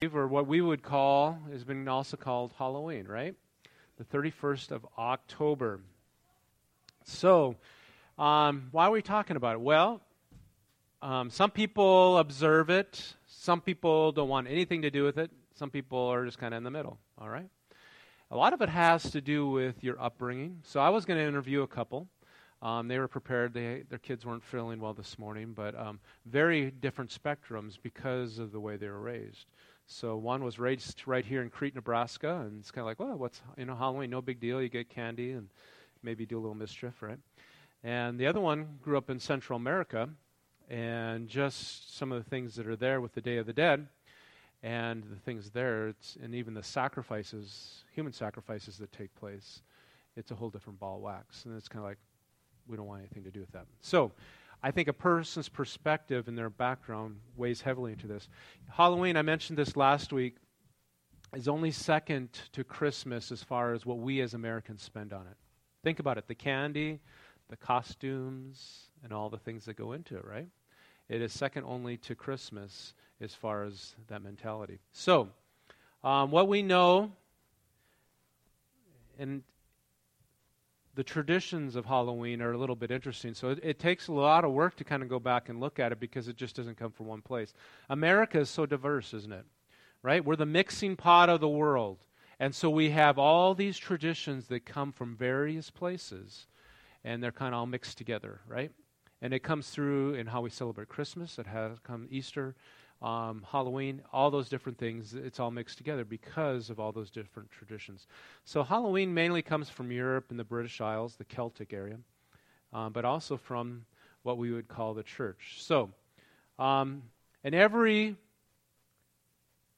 or what we would call, has been also called Halloween, right? The 31st of October. So, um, why are we talking about it? Well, um, some people observe it, some people don't want anything to do with it, some people are just kind of in the middle, all right? A lot of it has to do with your upbringing. So, I was going to interview a couple. Um, they were prepared. They, their kids weren't feeling well this morning, but um, very different spectrums because of the way they were raised. So one was raised right here in Crete, Nebraska, and it's kind of like, well, what's you know Halloween? No big deal. You get candy and maybe do a little mischief, right? And the other one grew up in Central America, and just some of the things that are there with the Day of the Dead, and the things there, and even the sacrifices, human sacrifices that take place, it's a whole different ball of wax, and it's kind of like we don't want anything to do with that. So I think a person's perspective and their background weighs heavily into this. Halloween, I mentioned this last week, is only second to Christmas as far as what we as Americans spend on it. Think about it the candy, the costumes, and all the things that go into it, right? It is second only to Christmas as far as that mentality. So, um, what we know, and the traditions of Halloween are a little bit interesting. So it, it, takes a lot of work to kind of go back and look at it because it just doesn't come from one place. America is so diverse, isn't it? Right? We're the mixing pot of the world. And so we have all these traditions that come from various places, and they're kind of all mixed together, right? And it comes through in how we celebrate Christmas. It has come Easter um, Halloween, all those different things, it's all mixed together because of all those different traditions. So Halloween mainly comes from Europe and the British Isles, the Celtic area, um, but also from what we would call the church. So, um, and every,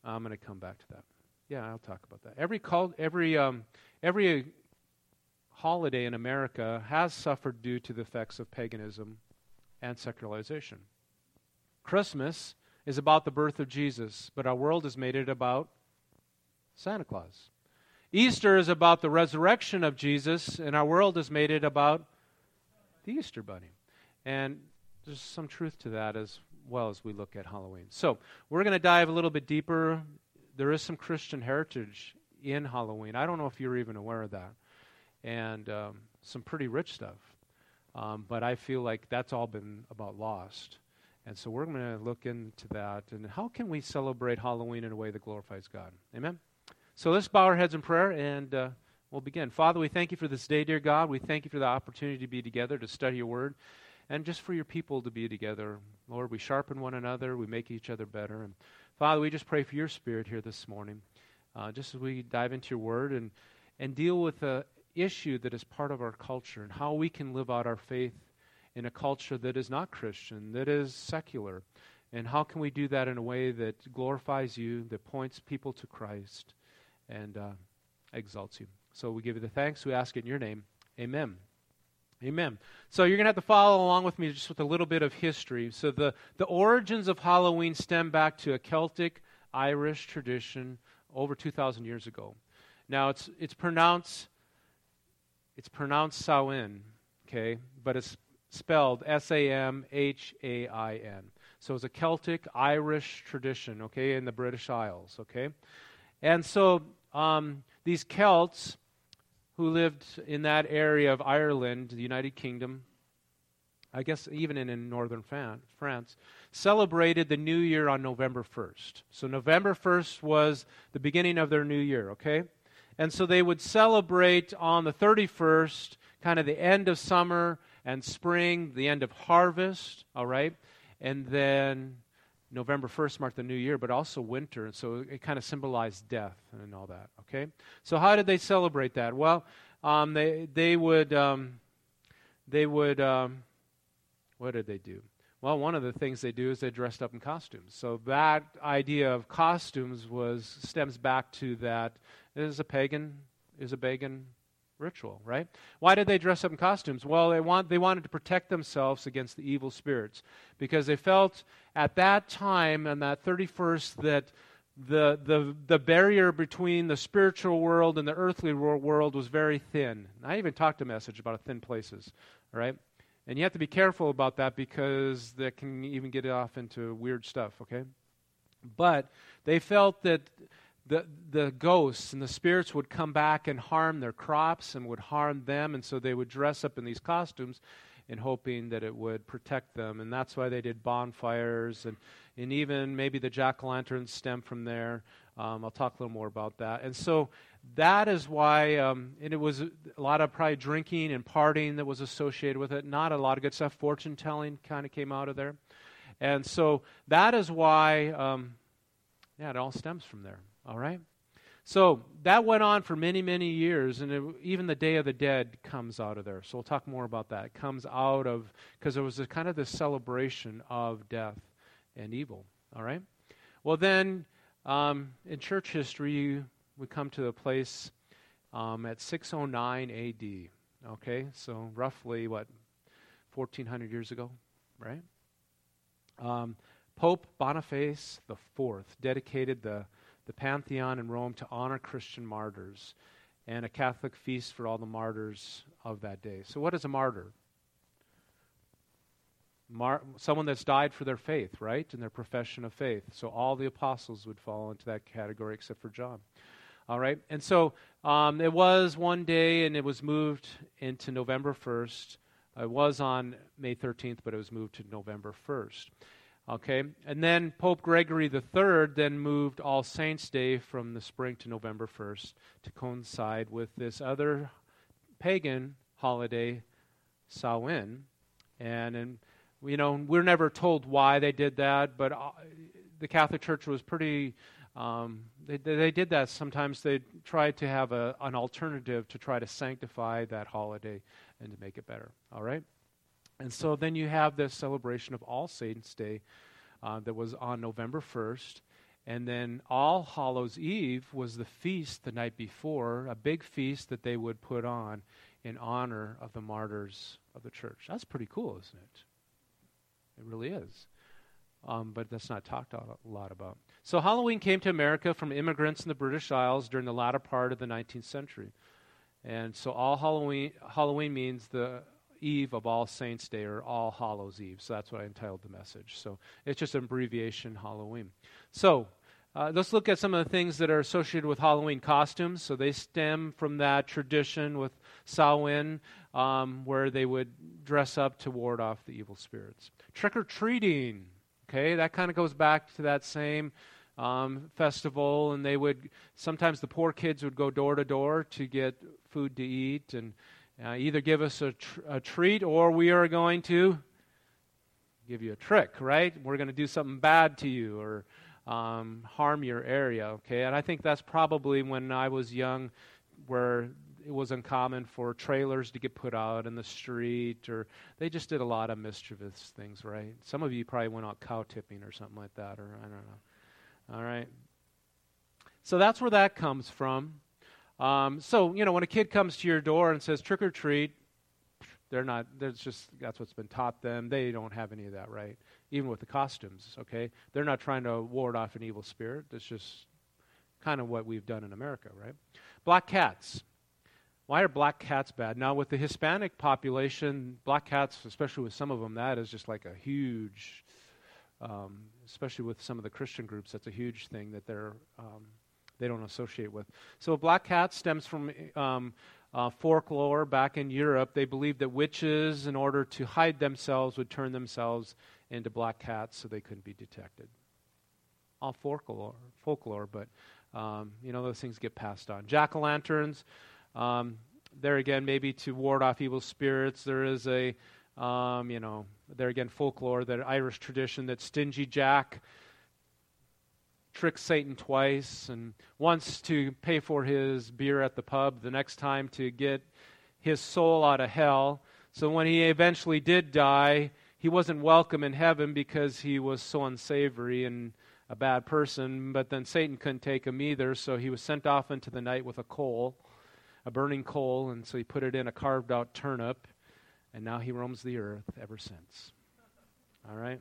I'm going to come back to that. Yeah, I'll talk about that. Every cult, every um, every holiday in America has suffered due to the effects of paganism and secularization. Christmas is about the birth of Jesus, but our world has made it about Santa Claus. Easter is about the resurrection of Jesus, and our world has made it about the Easter Bunny. And there's some truth to that as well as we look at Halloween. So we're going to dive a little bit deeper. There is some Christian heritage in Halloween. I don't know if you're even aware of that. And um, some pretty rich stuff. Um, but I feel like that's all been about lost. And so we're going to look into that and how can we celebrate Halloween in a way that glorifies God. Amen? So let's bow our heads in prayer and uh, we'll begin. Father, we thank you for this day, dear God. We thank you for the opportunity to be together, to study your word, and just for your people to be together. Lord, we sharpen one another, we make each other better. And Father, we just pray for your spirit here this morning, uh, just as we dive into your word and, and deal with the issue that is part of our culture and how we can live out our faith in a culture that is not Christian, that is secular. And how can we do that in a way that glorifies you, that points people to Christ, and uh, exalts you? So we give you the thanks. We ask it in your name. Amen. Amen. So you're going to have to follow along with me just with a little bit of history. So the, the origins of Halloween stem back to a Celtic Irish tradition over 2,000 years ago. Now it's, it's pronounced it's pronounced Samhain, okay, but it's spelled S A M H A I N. So it's a Celtic Irish tradition, okay, in the British Isles, okay? And so um, these Celts who lived in that area of Ireland, the United Kingdom, I guess even in, in northern France, celebrated the new year on November 1st. So November 1st was the beginning of their new year, okay? And so they would celebrate on the 31st, kind of the end of summer and spring, the end of harvest, all right? And then November 1st marked the new year, but also winter. And so it kind of symbolized death and all that, okay? So how did they celebrate that? Well, um, they, they would, um, they would, um, what did they do? Well, one of the things they do is they dressed up in costumes. So that idea of costumes was stems back to that is a pagan is a pagan ritual, right? Why did they dress up in costumes? Well, they, want, they wanted to protect themselves against the evil spirits because they felt at that time, on that 31st, that the, the, the barrier between the spiritual world and the earthly world was very thin. I even talked a message about thin places, right? And you have to be careful about that because that can even get off into weird stuff, okay? But they felt that the, the ghosts and the spirits would come back and harm their crops and would harm them, and so they would dress up in these costumes in hoping that it would protect them. And that's why they did bonfires, and, and even maybe the jack o' lanterns stem from there. Um, I'll talk a little more about that. And so that is why, um, and it was a lot of probably drinking and partying that was associated with it. Not a lot of good stuff. Fortune telling kind of came out of there. And so that is why, um, yeah, it all stems from there. All right? So that went on for many, many years, and it, even the Day of the Dead comes out of there. So we'll talk more about that. It comes out of, because it was a, kind of this celebration of death and evil. All right? Well, then, um, in church history, we come to a place um, at 609 AD. Okay? So roughly, what, 1400 years ago, right? Um, Pope Boniface IV dedicated the the Pantheon in Rome to honor Christian martyrs and a Catholic feast for all the martyrs of that day. So, what is a martyr? Mar- someone that's died for their faith, right? And their profession of faith. So, all the apostles would fall into that category except for John. All right? And so, um, it was one day and it was moved into November 1st. It was on May 13th, but it was moved to November 1st. Okay, and then Pope Gregory III then moved All Saints' Day from the spring to November 1st to coincide with this other pagan holiday, Samhain. And, and you know, we're never told why they did that, but uh, the Catholic Church was pretty. Um, they, they did that. Sometimes they tried to have a, an alternative to try to sanctify that holiday and to make it better. All right? And so then you have this celebration of All Saints' Day uh, that was on November 1st. And then All Hallows Eve was the feast the night before, a big feast that they would put on in honor of the martyrs of the church. That's pretty cool, isn't it? It really is. Um, but that's not talked a lot about. So Halloween came to America from immigrants in the British Isles during the latter part of the 19th century. And so all Halloween, Halloween means the eve of All Saints' Day or All Hallows Eve. So that's what I entitled the message. So it's just an abbreviation, Halloween. So uh, let's look at some of the things that are associated with Halloween costumes. So they stem from that tradition with Samhain, um, where they would dress up to ward off the evil spirits. Trick or treating, okay, that kind of goes back to that same um, festival, and they would sometimes the poor kids would go door to door to get food to eat, and uh, either give us a, tr- a treat or we are going to give you a trick, right? We're going to do something bad to you or um, harm your area, okay? And I think that's probably when I was young where it was uncommon for trailers to get put out in the street or they just did a lot of mischievous things, right? Some of you probably went out cow tipping or something like that, or I don't know. All right. So that's where that comes from. Um, so, you know, when a kid comes to your door and says trick or treat, they're not, there's just, that's what's been taught them. They don't have any of that, right? Even with the costumes, okay? They're not trying to ward off an evil spirit. That's just kind of what we've done in America, right? Black cats. Why are black cats bad? Now, with the Hispanic population, black cats, especially with some of them, that is just like a huge, um, especially with some of the Christian groups, that's a huge thing that they're um, they don't associate with. So a black cat stems from um, uh, folklore back in Europe. They believed that witches, in order to hide themselves, would turn themselves into black cats so they couldn't be detected. All folklore, folklore but um, you know those things get passed on. Jack o' lanterns. Um, there again, maybe to ward off evil spirits. There is a, um, you know, there again, folklore, that Irish tradition that Stingy Jack tricks Satan twice, and once to pay for his beer at the pub, the next time to get his soul out of hell. So when he eventually did die, he wasn't welcome in heaven because he was so unsavory and a bad person, but then Satan couldn't take him either, so he was sent off into the night with a coal, a burning coal, and so he put it in a carved out turnip, and now he roams the earth ever since. All right?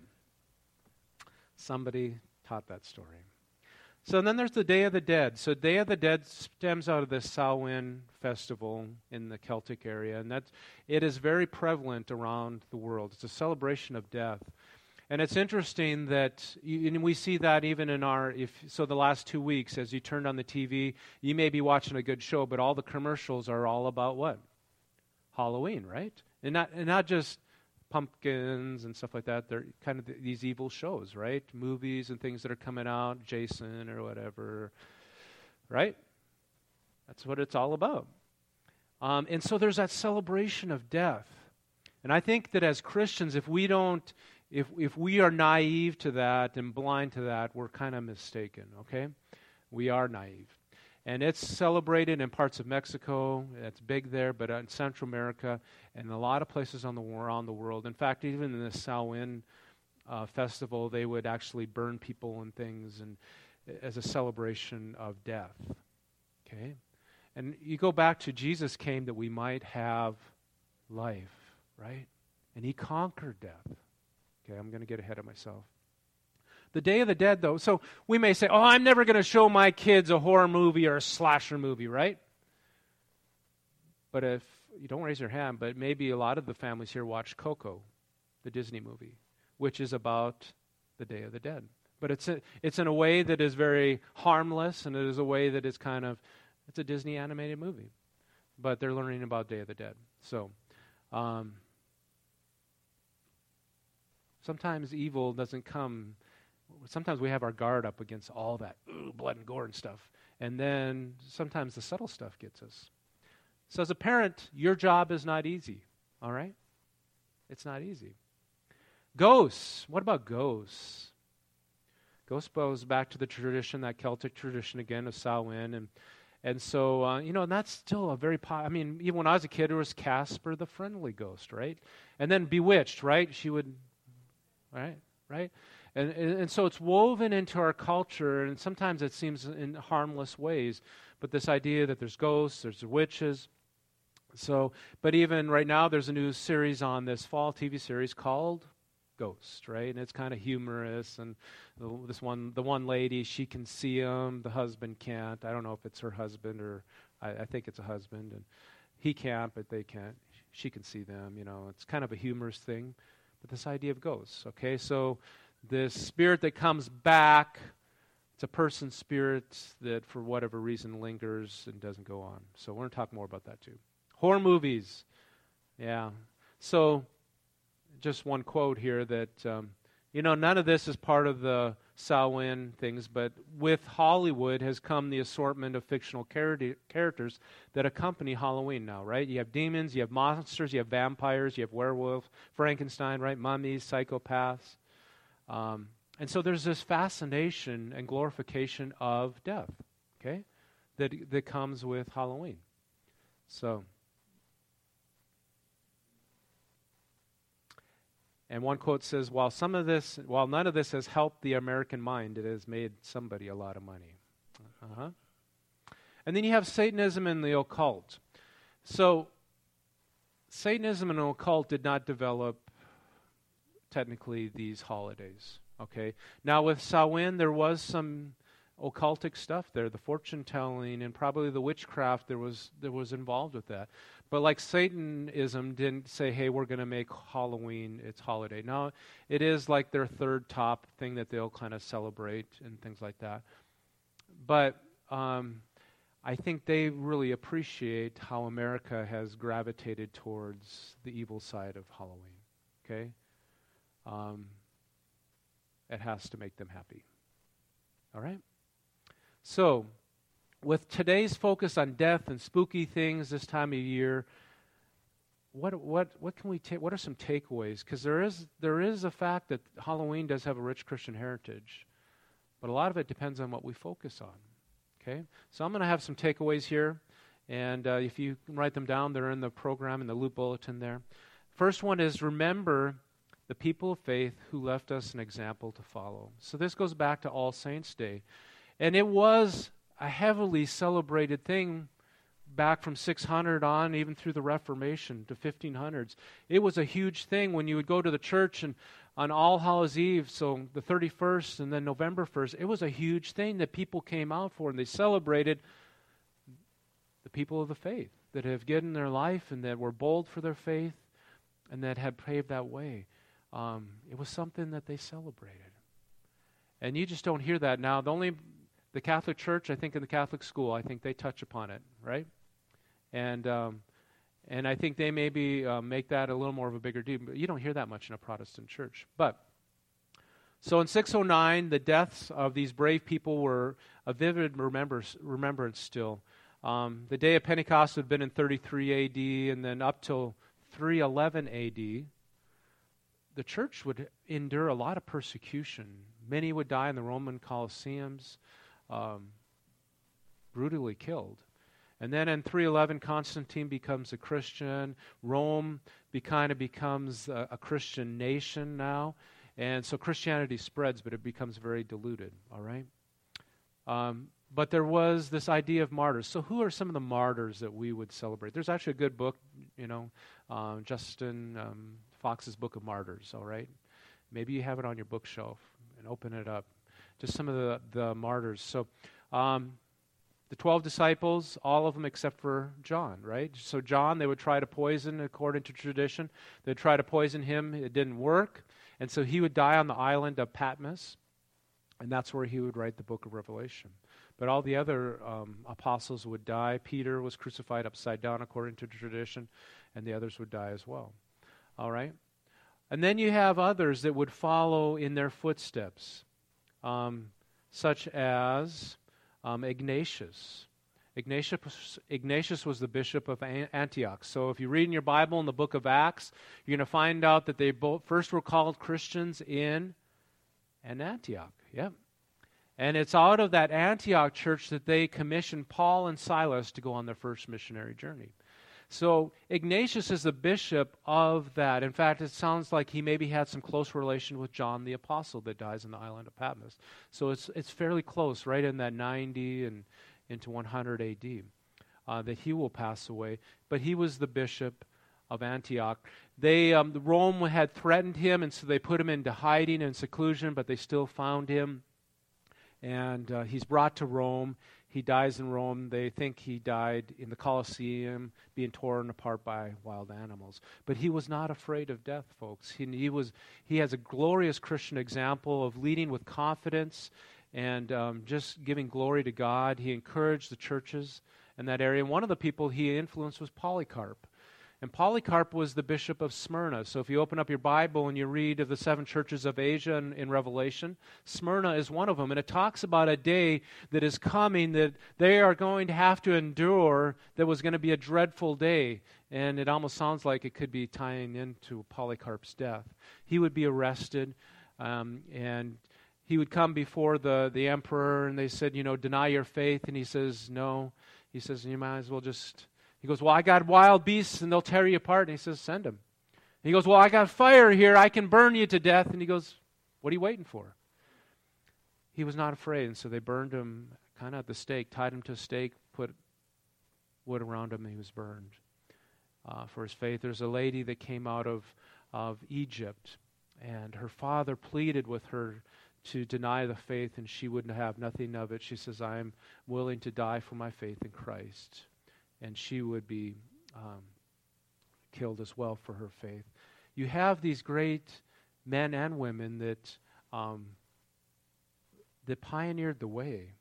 Somebody taught that story. So then there's the Day of the Dead. So Day of the Dead stems out of the Samhain festival in the Celtic area, and that it is very prevalent around the world. It's a celebration of death. And it's interesting that, you, and we see that even in our, if so, the last two weeks, as you turned on the TV, you may be watching a good show, but all the commercials are all about what? Halloween, right? And not, and not just pumpkins and stuff like that. They're kind of th- these evil shows, right? Movies and things that are coming out, Jason or whatever, right? That's what it's all about. Um, and so there's that celebration of death. And I think that as Christians, if we don't, if, if we are naive to that and blind to that, we're kind of mistaken, okay? We are naive. And it's celebrated in parts of Mexico. It's big there, but in Central America and a lot of places on the, around the world. In fact, even in the Samhain uh, festival, they would actually burn people and things and, as a celebration of death. Okay? And you go back to Jesus came that we might have life, right? And he conquered death. Okay, I'm going to get ahead of myself. The Day of the Dead, though, so we may say, oh, I'm never going to show my kids a horror movie or a slasher movie, right? But if you don't raise your hand, but maybe a lot of the families here watch Coco, the Disney movie, which is about the Day of the Dead. But it's, a, it's in a way that is very harmless, and it is a way that is kind of, it's a Disney animated movie. But they're learning about Day of the Dead. So, um, sometimes evil doesn't come. Sometimes we have our guard up against all that ooh, blood and gore and stuff. And then sometimes the subtle stuff gets us. So, as a parent, your job is not easy, all right? It's not easy. Ghosts. What about ghosts? Ghosts goes back to the tradition, that Celtic tradition again of Samhain. And, and so, uh, you know, and that's still a very, po- I mean, even when I was a kid, there was Casper the friendly ghost, right? And then Bewitched, right? She would right? Right? And, and, so it's woven into our culture, and sometimes it seems in harmless ways. But this idea that there's ghosts, there's witches. So, but even right now, there's a new series on this fall TV series called Ghost, right? And it's kind of humorous. And this one, the one lady, she can see him, the husband can't. I don't know if it's her husband or I, I think it's a husband, and he can't, but they can't. She can see them. You know, it's kind of a humorous thing but this idea of ghosts. Okay, so this spirit that comes back, it's a person's spirit that for whatever reason lingers and doesn't go on. So we're going to talk more about that too. Horror movies. Yeah. So just one quote here that, um, you know, none of this is part of the Samhain things, but with Hollywood has come the assortment of fictional char- characters that accompany Halloween now, right? You have demons, you have monsters, you have vampires, you have werewolves, Frankenstein, right? Mummies, psychopaths. Um, and so there's this fascination and glorification of death, okay, that, that comes with Halloween. So. And one quote says, while some of this, while none of this has helped the American mind, it has made somebody a lot of money. Uh-huh. And then you have Satanism and the occult. So, Satanism and the occult did not develop technically these holidays. Okay. Now with Samhain, there was some occultic stuff there, the fortune telling and probably the witchcraft there was there was involved with that. But like Satanism didn't say, hey, we're going to make Halloween its holiday. No, it is like their third top thing that they'll kind of celebrate and things like that. But um, I think they really appreciate how America has gravitated towards the evil side of Halloween. Okay? Um, it has to make them happy. All right? So, with today's focus on death and spooky things this time of year, what what what can we take? What are some takeaways? Because there is there is a fact that Halloween does have a rich Christian heritage, but a lot of it depends on what we focus on. Okay, so I'm going to have some takeaways here, and uh, if you write them down, they're in the program in the loop bulletin there. First one is remember the people of faith who left us an example to follow. So this goes back to All Saints Day, and it was a heavily celebrated thing back from 600 on, even through the Reformation to 1500s. It was a huge thing when you would go to the church and on All Hallows Eve, so the 31st and then November 1st, it was a huge thing that people came out for and they celebrated the people of the faith that have given their life and that were bold for their faith and that had paved that way. Um, it was something that they celebrated. And you just don't hear that now. The only the Catholic Church, I think, in the Catholic school, I think they touch upon it, right? And um, and I think they maybe uh, make that a little more of a bigger deal. But you don't hear that much in a Protestant church. But so in 609, the deaths of these brave people were a vivid remembrance still. Um, the day of Pentecost had been in 33 AD, and then up till 311 AD, the church would endure a lot of persecution. Many would die in the Roman Colosseums, um, brutally killed. And then in 311, Constantine becomes a Christian. Rome be, kind of becomes a, a, Christian nation now. And so Christianity spreads, but it becomes very diluted, all right? Um, but there was this idea of martyrs. So, who are some of the martyrs that we would celebrate? There's actually a good book, you know, um, Justin um, Fox's Book of Martyrs, all right? Maybe you have it on your bookshelf and open it up. Just some of the, the martyrs. So, um, the 12 disciples, all of them except for John, right? So, John, they would try to poison according to tradition. They'd try to poison him, it didn't work. And so he would die on the island of Patmos, and that's where he would write the book of Revelation. But all the other um, apostles would die. Peter was crucified upside down according to tradition, and the others would die as well. All right? And then you have others that would follow in their footsteps, um, such as um, Ignatius. Ignatius, Ignatius was the bishop of Antioch. So if you read in your Bible in the book of Acts, you're going to find out that they both first were called Christians in and Antioch. Yep. And it's out of that Antioch church that they commissioned Paul and Silas to go on their first missionary journey. So Ignatius is the bishop of that. In fact, it sounds like he maybe had some close relation with John the apostle that dies in the island of Patmos. So it's it's fairly close, right in that 90 and into 100 AD, uh, that he will pass away. But he was the bishop of Antioch. They um, Rome had threatened him, and so they put him into hiding and seclusion. But they still found him, and uh, he's brought to Rome. He dies in Rome. They think he died in the Colosseum, being torn apart by wild animals. But he was not afraid of death, folks. He, he was, he has a glorious Christian example of leading with confidence and um, just giving glory to God. He encouraged the churches in that area. And one of the people he influenced was Polycarp. And Polycarp was the bishop of Smyrna. So if you open up your Bible and you read of the seven churches of Asia in, in, Revelation, Smyrna is one of them. And it talks about a day that is coming that they are going to have to endure that was going to be a dreadful day. And it almost sounds like it could be tying into Polycarp's death. He would be arrested, um, and he would come before the, the emperor, and they said, you know, deny your faith. And he says, no. He says, you might as well just he goes, Well, I got wild beasts and they'll tear you apart. And he says, Send them. he goes, Well, I got fire here. I can burn you to death. And he goes, What are you waiting for? He was not afraid. And so they burned him kind of at the stake, tied him to a stake, put wood around him, and he was burned uh, for his faith. There's a lady that came out of, of Egypt, and her father pleaded with her to deny the faith, and she wouldn't have nothing of it. She says, I am willing to die for my faith in Christ and she would be um, killed as well for her faith. You have these great men and women that um, that pioneered the way,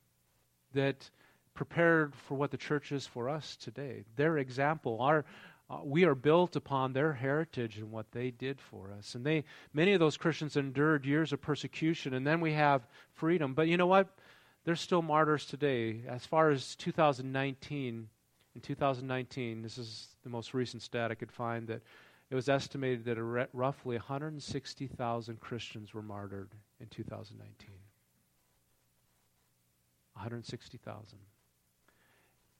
that prepared for what the church is for us today. Their example, our uh, we are built upon their heritage and what they did for us. And they many of those Christians endured years of persecution and then we have freedom. But you know what? There's still martyrs today. As far as 2019, in 2019, this is the most recent stat I could find, that it was estimated that re- roughly 160,000 Christians were martyred in 2019. 160,000.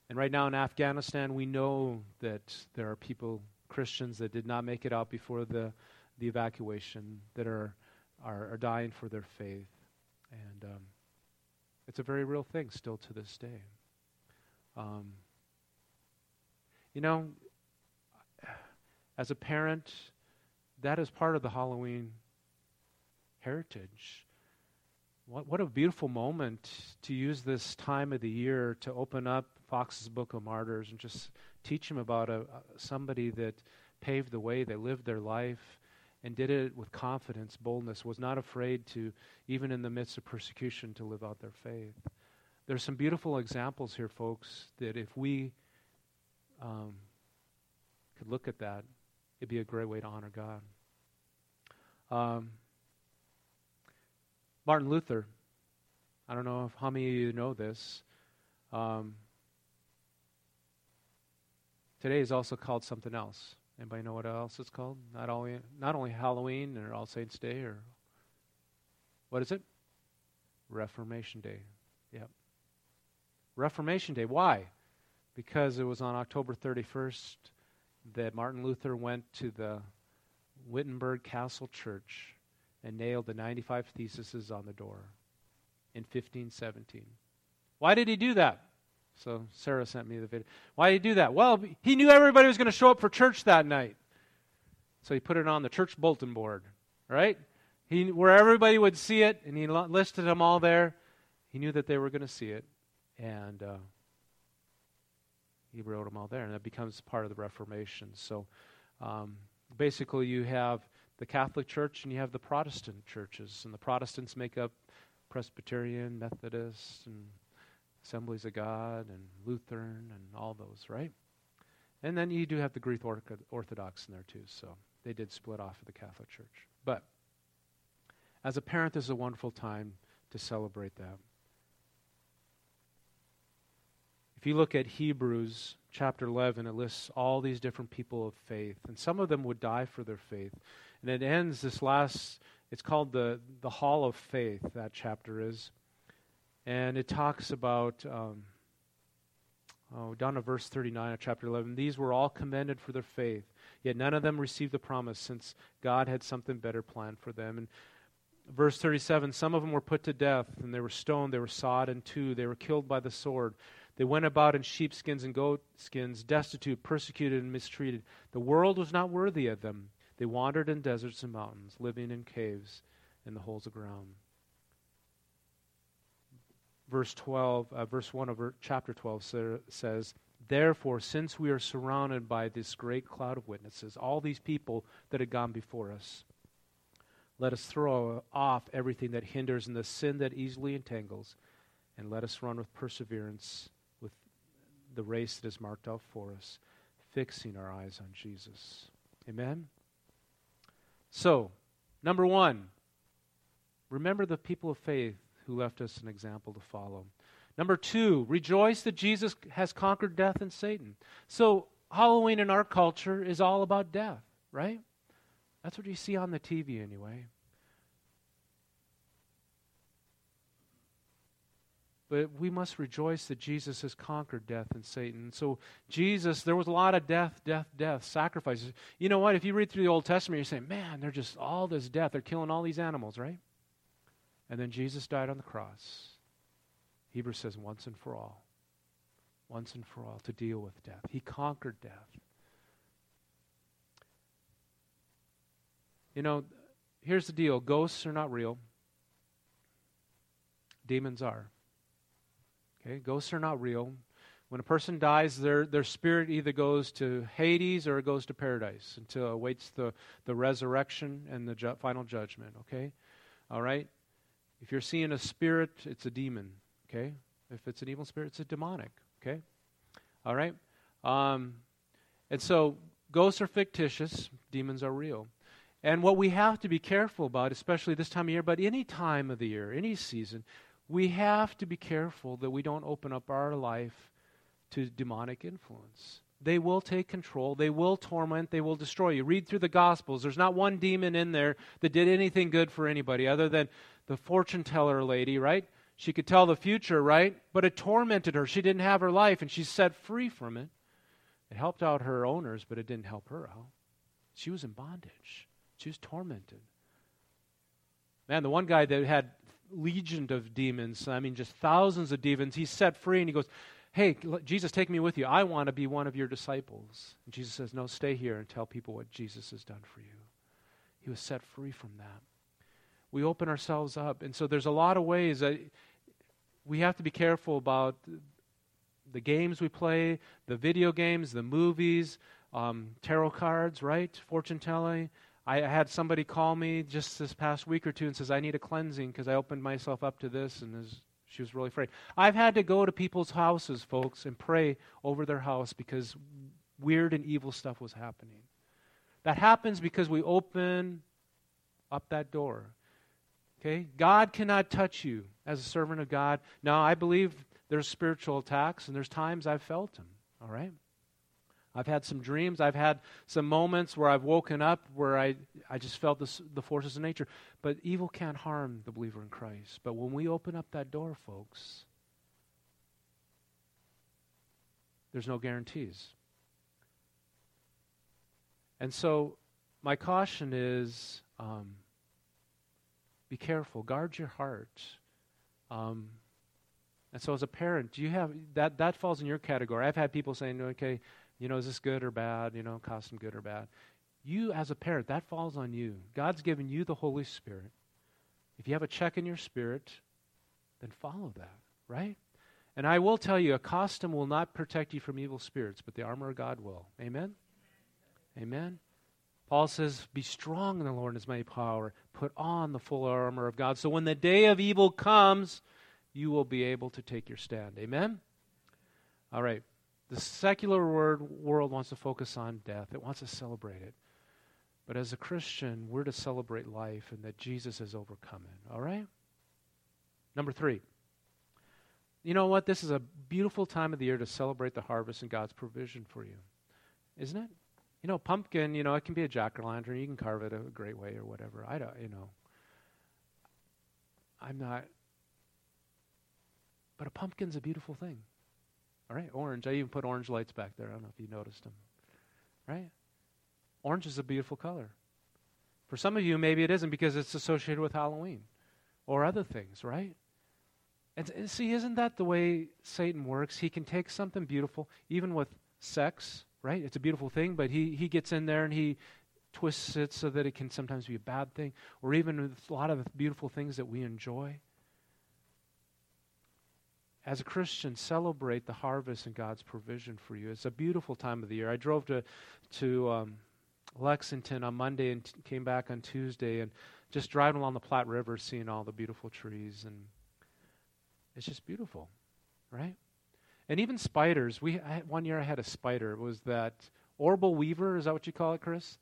And right now in Afghanistan, we know that there are people, Christians, that did not make it out before the, the evacuation, that are, are, are dying for their faith. And um, it's a very real thing still to this day. Um, you know, as a parent, that is part of the Halloween heritage. What, what a beautiful moment to use this time of the year to open up Fox's Book of Martyrs and just teach them about a, somebody that paved the way, they lived their life, and did it with confidence, boldness, was not afraid to, even in the midst of persecution, to live out their faith. There's some beautiful examples here, folks, that if we um, could look at that, it'd be a great way to honor God. Um, Martin Luther, I don't know if how many of you know this. Um, today is also called something else. Anybody know what else it's called? Not only not only Halloween or All Saints Day or what is it? Reformation Day. Yep. Reformation Day. Why? Because it was on October 31st that Martin Luther went to the Wittenberg Castle Church and nailed the 95 theses on the door in 1517. Why did he do that? So Sarah sent me the video. Why did he do that? Well, he knew everybody was going to show up for church that night. So he put it on the church bulletin board, right? He, where everybody would see it, and he listed them all there. He knew that they were going to see it, and uh, he wrote them all there, and that becomes part of the Reformation. So um, basically, you have the Catholic Church and you have the Protestant churches, and the Protestants make up Presbyterian, Methodist, and Assemblies of God and Lutheran and all those, right? And then you do have the Greek Orthodox in there too, so they did split off of the Catholic Church. But as a parent, this is a wonderful time to celebrate that. If you look at Hebrews chapter 11, it lists all these different people of faith, and some of them would die for their faith. And it ends this last, it's called the, the Hall of Faith, that chapter is. And it talks about, um, oh, down to verse 39 of chapter 11, these were all commended for their faith, yet none of them received the promise since God had something better planned for them. And verse 37 some of them were put to death, and they were stoned, they were sawed in two, they were killed by the sword. They went about in sheepskins and goatskins, destitute, persecuted, and mistreated. The world was not worthy of them. They wandered in deserts and mountains, living in caves in the holes of ground verse 12, uh, verse 1 of chapter 12 says, Therefore, since we are surrounded by this great cloud of witnesses, all these people that had gone before us, let us throw off everything that hinders and the sin that easily entangles, and let us run with perseverance the race that is marked out for us, fixing our eyes on Jesus. Amen? So, number one, remember the people of faith who left us an example to follow. Number two, rejoice that Jesus has conquered death and Satan. So, Halloween in our culture is all about death, right? That's what you see on the TV anyway. But we must rejoice that Jesus has conquered death and Satan. So, Jesus, there was a lot of death, death, death, sacrifices. You know what? If you read through the Old Testament, you're saying, man, they're just all this death. They're killing all these animals, right? And then Jesus died on the cross. Hebrews says once and for all. Once and for all to deal with death. He conquered death. You know, here's the deal ghosts are not real, demons are. Okay, ghosts are not real. When a person dies, their, their spirit either goes to Hades or it goes to paradise until it awaits the, the resurrection and the ju- final judgment. Okay? All right? If you're seeing a spirit, it's a demon, okay? If it's an evil spirit, it's a demonic, okay? All right? Um, and so ghosts are fictitious, demons are real. And what we have to be careful about, especially this time of year, but any time of the year, any season, we have to be careful that we don't open up our life to demonic influence. They will take control. They will torment. They will destroy you. Read through the Gospels. There's not one demon in there that did anything good for anybody other than the fortune teller lady, right? She could tell the future, right? But it tormented her. She didn't have her life, and she's set free from it. It helped out her owners, but it didn't help her out. She was in bondage. She was tormented. Man, the one guy that had legion of demons, I mean, just thousands of demons, he's set free, and he goes, Hey, Jesus, take me with you. I want to be one of your disciples. And Jesus says, No, stay here and tell people what Jesus has done for you. He was set free from that. We open ourselves up. And so there's a lot of ways that we have to be careful about the games we play, the video games, the movies, um, tarot cards, right? Fortune telling. I had somebody call me just this past week or two and says, I need a cleansing because I opened myself up to this, and this, she was really afraid. I've had to go to people's houses, folks, and pray over their house because weird and evil stuff was happening. That happens because we open up that door. Okay? God cannot touch you as a servant of God. Now, I believe there's spiritual attacks, and there's times I've felt them. All right? I've had some dreams. I've had some moments where I've woken up where I, I just felt this, the forces of nature. But evil can't harm the believer in Christ. But when we open up that door, folks, there's no guarantees. And so, my caution is um, be careful, guard your heart. Um, and so, as a parent, do you have that? That falls in your category. I've had people saying, "Okay, you know, is this good or bad? You know, cost them good or bad?" You, as a parent, that falls on you. God's given you the Holy Spirit. If you have a check in your spirit, then follow that, right? And I will tell you, a costume will not protect you from evil spirits, but the armor of God will. Amen? Amen. Paul says, Be strong in the Lord and his mighty power. Put on the full armor of God. So when the day of evil comes, you will be able to take your stand. Amen? All right. The secular word, world wants to focus on death, it wants to celebrate it. But as a Christian, we're to celebrate life and that Jesus has overcome it. All right? Number three. You know what? This is a beautiful time of the year to celebrate the harvest and God's provision for you. Isn't it? You know, pumpkin, you know, it can be a jack o' lantern. You can carve it a great way or whatever. I don't, you know. I'm not. But a pumpkin's a beautiful thing. All right, orange. I even put orange lights back there. I don't know if you noticed them. Right? Orange is a beautiful color. For some of you, maybe it isn't because it's associated with Halloween or other things, right? And, and see, isn't that the way Satan works? He can take something beautiful, even with sex, right? It's a beautiful thing, but he, he gets in there and he twists it so that it can sometimes be a bad thing, or even with a lot of beautiful things that we enjoy. As a Christian, celebrate the harvest and God's provision for you. It's a beautiful time of the year. I drove to to um, Lexington on Monday and t- came back on Tuesday, and just driving along the Platte River, seeing all the beautiful trees, and it's just beautiful, right? And even spiders. We I, one year I had a spider. It was that orbital weaver. Is that what you call it, Chris?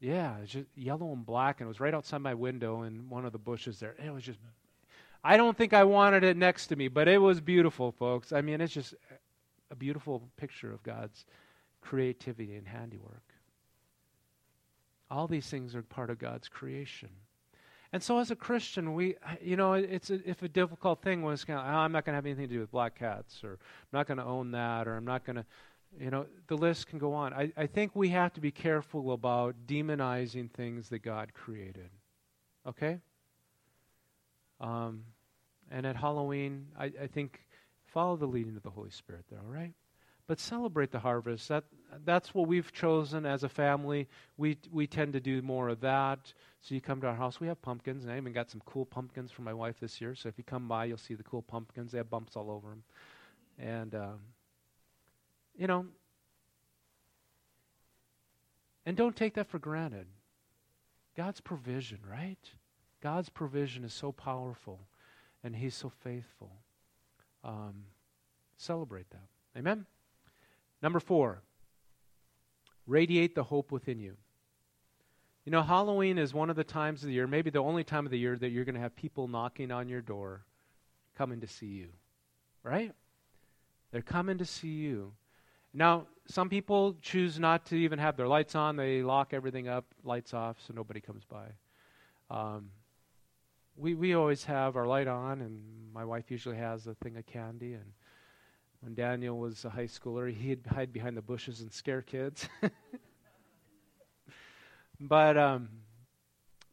Yeah, it's just yellow and black, and it was right outside my window in one of the bushes there. It was just. I don't think I wanted it next to me, but it was beautiful, folks. I mean, it's just a beautiful picture of God's creativity and handiwork. All these things are part of God's creation. And so, as a Christian, we, you know, it's a, if a difficult thing it's kind of, oh, I'm not going to have anything to do with black cats, or I'm not going to own that, or I'm not going to, you know, the list can go on. I, I think we have to be careful about demonizing things that God created. Okay? Um, and at Halloween, I, I think follow the leading of the Holy Spirit there, all right? But celebrate the harvest. That, that's what we've chosen as a family. We, we tend to do more of that. So you come to our house, we have pumpkins, and I even got some cool pumpkins for my wife this year. So if you come by, you'll see the cool pumpkins. They have bumps all over them. And, um, you know, and don't take that for granted. God's provision, right? God's provision is so powerful, and He's so faithful. Um, celebrate that. Amen? Number four, radiate the hope within you. You know, Halloween is one of the times of the year, maybe the only time of the year, that you're going to have people knocking on your door coming to see you. Right? They're coming to see you. Now, some people choose not to even have their lights on. They lock everything up, lights off, so nobody comes by. Um, we, we always have our light on, and my wife usually has a thing of candy. And when Daniel was a high schooler, he'd hide behind the bushes and scare kids. But um,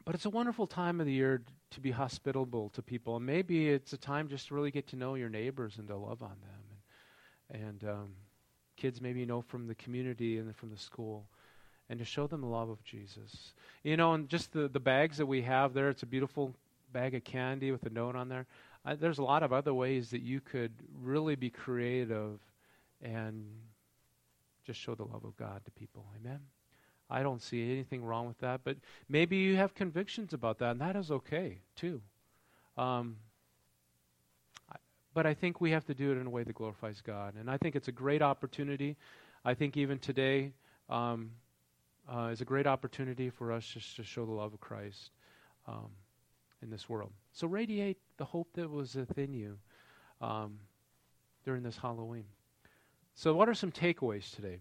but it's a wonderful time of the year to be hospitable to people, and maybe it's a time just to really get to know your neighbors and to love on them, and, and um, kids maybe know from the community and from the school, and to show them the love of Jesus. You know, and just the the bags that we have there, it's a beautiful bag of candy with a note on there. Uh, there's a lot of other ways that you could really be creative and just show the love of God to people. Amen. I don't see anything wrong with that. But maybe you have convictions about that, and that is okay too. Um, but I think we have to do it in a way that glorifies God. And I think it's a great opportunity. I think even today um, uh, is a great opportunity for us just to show the love of Christ um, in this world. So radiate the hope that was within you um, during this Halloween. So, what are some takeaways today?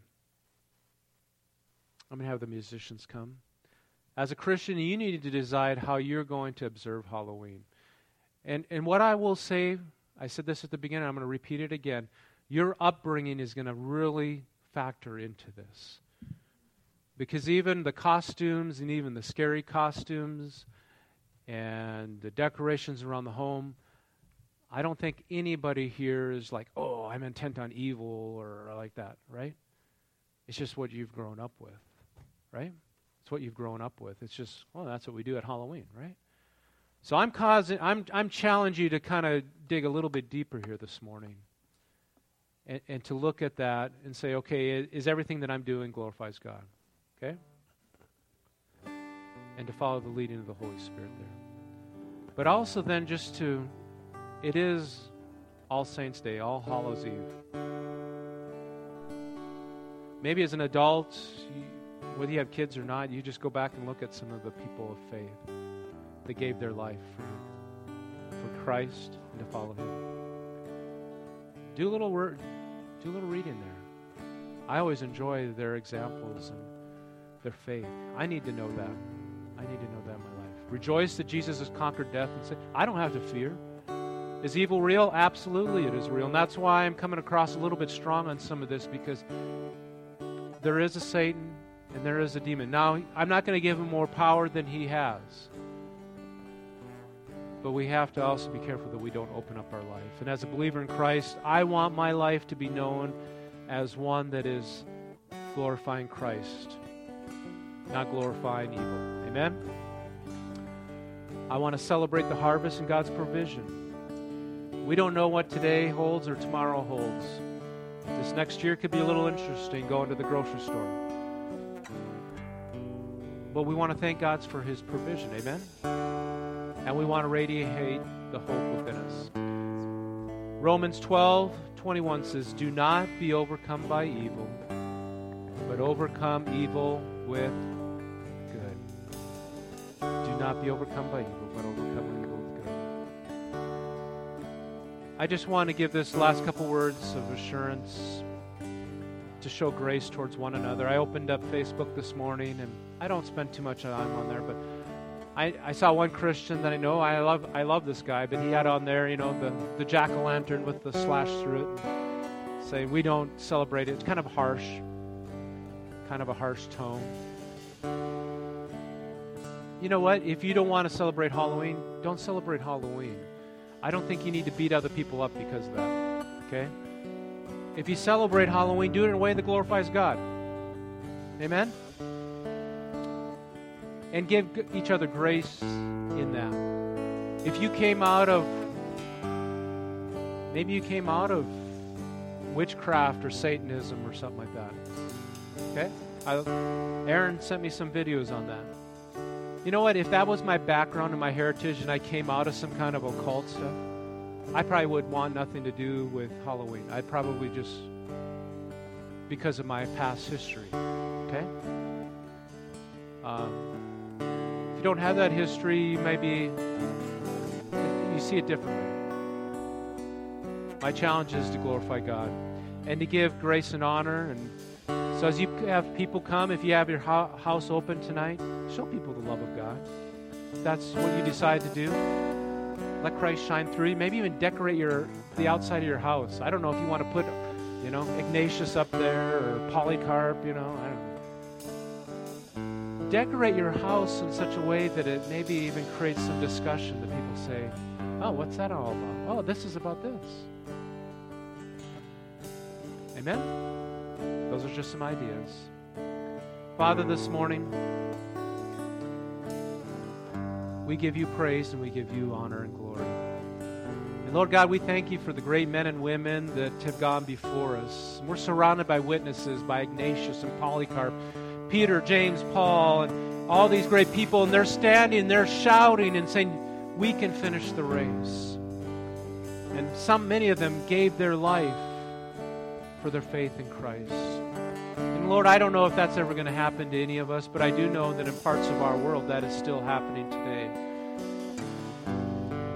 I'm going to have the musicians come. As a Christian, you need to decide how you're going to observe Halloween. And, and what I will say, I said this at the beginning, I'm going to repeat it again. Your upbringing is going to really factor into this. Because even the costumes and even the scary costumes and the decorations around the home, I don't think anybody here is like, oh, I'm intent on evil or like that, right? It's just what you've grown up with, right? It's what you've grown up with. It's just, well, that's what we do at Halloween, right? So I'm causing, I'm, I'm challenging you to kind of dig a little bit deeper here this morning, and, and to look at that and say, okay, is everything that I'm doing glorifies God? Okay, and to follow the leading of the Holy Spirit there. But also then just to, it is All Saints Day, All Hallows Eve. Maybe as an adult, whether you have kids or not, you just go back and look at some of the people of faith that gave their life for, for Christ and to follow Him. Do a little word, do a little reading there. I always enjoy their examples and their faith. I need to know that. I need to know that. Rejoice that Jesus has conquered death and say, I don't have to fear. Is evil real? Absolutely, it is real. And that's why I'm coming across a little bit strong on some of this because there is a Satan and there is a demon. Now, I'm not going to give him more power than he has. But we have to also be careful that we don't open up our life. And as a believer in Christ, I want my life to be known as one that is glorifying Christ, not glorifying evil. Amen? I want to celebrate the harvest and God's provision. We don't know what today holds or tomorrow holds. This next year could be a little interesting going to the grocery store. But we want to thank God for His provision. Amen? and we want to radiate the hope within us. Romans 12 21 says, Do not be overcome by evil, but overcome evil with not be overcome by evil, but overcome evil with good. I just want to give this last couple words of assurance to show grace towards one another. I opened up Facebook this morning, and I don't spend too much time on there, but I, I saw one Christian that I know. I love I love this guy, but he had on there, you know, the, the jack o' lantern with the slash through it, saying we don't celebrate it. It's kind of harsh, kind of a harsh tone. You know what? If you don't want to celebrate Halloween, don't celebrate Halloween. I don't think you need to beat other people up because of that. Okay? If you celebrate Halloween, do it in a way that glorifies God. Amen? and give each other grace in that. If you came out of, maybe you came out of witchcraft or Satanism or something like that. Okay? I, Aaron sent me some videos on that. You know what? If that was my background and my heritage and I came out of some kind of occult stuff, I probably would want nothing to do with Halloween. I'd probably just, because of my past history. Okay? Um, if you don't have that history, you maybe you see it differently. My challenge is to glorify God and to give grace and honor. And so, as you have people come, if you have your house open tonight, show people the love of God. That's what you decide to do. Let Christ shine through you. Maybe even decorate your the outside of your house. I don't know if you want to put, you know, Ignatius up there or Polycarp. You know, I don't know decorate your house in such a way that it maybe even creates some discussion that people say, oh, what's that all about? Oh, this is about this. Amen? Those are just some ideas. Father, this morning, we give you praise and we give you honor and glory. And Lord God, we thank you for the great men and women that have gone before us. We're surrounded by witnesses, by Ignatius and Polycarp, Peter, James, Paul, and all these great people, and they're standing, they're shouting and saying, We can finish the race. And some, many of them gave their life for their faith in Christ. And Lord, I don't know if that's ever going to happen to any of us, but I do know that in parts of our world that is still happening today.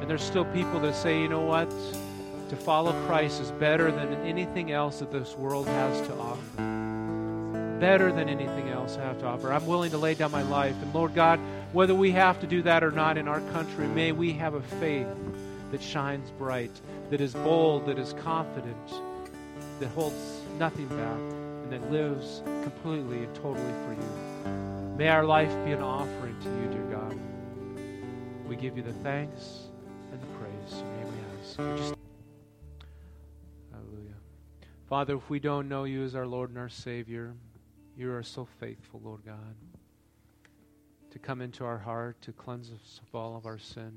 And there's still people that say, you know what? To follow Christ is better than anything else that this world has to offer. Better than anything else I have to offer. I'm willing to lay down my life. And Lord God, whether we have to do that or not in our country, may we have a faith that shines bright, that is bold, that is confident, that holds nothing back, and that lives completely and totally for you. May our life be an offering to you, dear God. We give you the thanks and the praise. May we ask. Hallelujah. Father, if we don't know you as our Lord and our Savior, you are so faithful, Lord God, to come into our heart, to cleanse us of all of our sin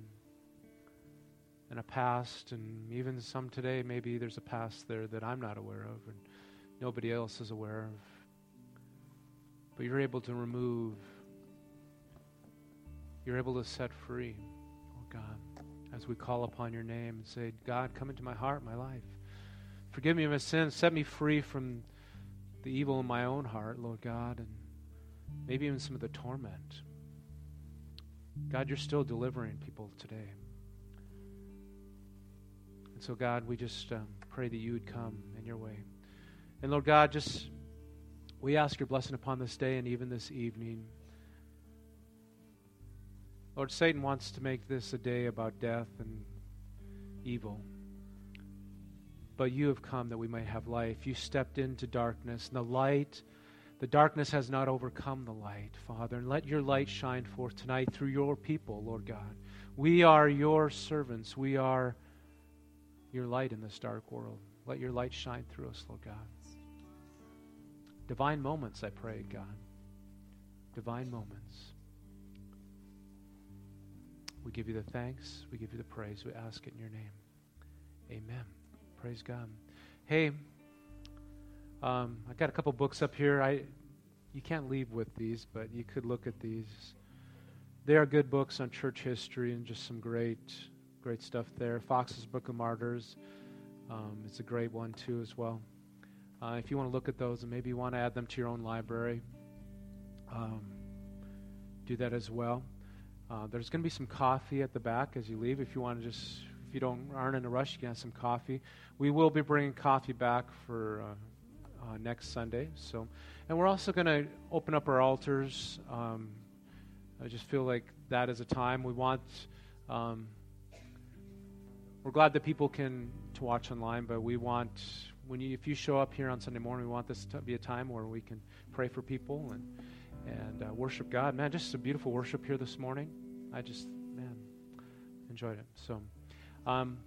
and a past, and even some today, maybe there's a past there that I'm not aware of and nobody else is aware of. But you're able to remove, you're able to set free, oh God, as we call upon your name and say, God, come into my heart, my life. Forgive me of my sins, set me free from the evil in my own heart, Lord God, and maybe even some of the torment. God, you're still delivering people today. And so, God, we just um, pray that you would come in your way. And Lord God, just we ask your blessing upon this day and even this evening. Lord, Satan wants to make this a day about death and evil. But you have come that we might have life. You stepped into darkness, and the light, the darkness has not overcome the light, Father. And let your light shine forth tonight through your people, Lord God. We are your servants. We are your light in this dark world. Let your light shine through us, Lord God. Divine moments, I pray, God. Divine moments. We give you the thanks. We give you the praise. We ask it in your name. Amen. Praise God. Hey, um, I got a couple books up here. I, you can't leave with these, but you could look at these. They are good books on church history and just some great Great stuff there. Fox's Book of Martyrs. Um, it's a great one, too, as well. Uh, if you want to look at those and maybe you want to add them to your own library, um, do that as well. Uh, there's going to be some coffee at the back as you leave. If you want to just, if you don't aren't in a rush, you can have some coffee. We will be bringing coffee back for uh, uh next Sunday. So, and we're also going to open up our altars. Um, I just feel like that is a time we want. Um, we're glad that people can to watch online, but we want when you if you show up here on Sunday morning, we want this to be a time where we can pray for people and and uh, worship God. Man, just a beautiful worship here this morning. I just man enjoyed it. So, um,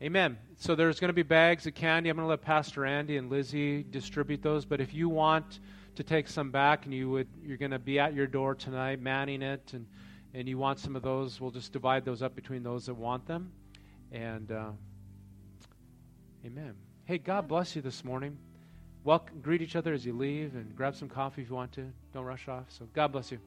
Amen. So there's going to be bags of candy. I'm going to let Pastor Andy and Lizzie distribute those. But if you want to take some back and you would, you're going to be at your door tonight, manning it, and and you want some of those, we'll just divide those up between those that want them. And uh, amen. Hey, God bless you this morning. Welcome, greet each other as you leave and grab some coffee if you want to. Don't rush off. So, God bless you.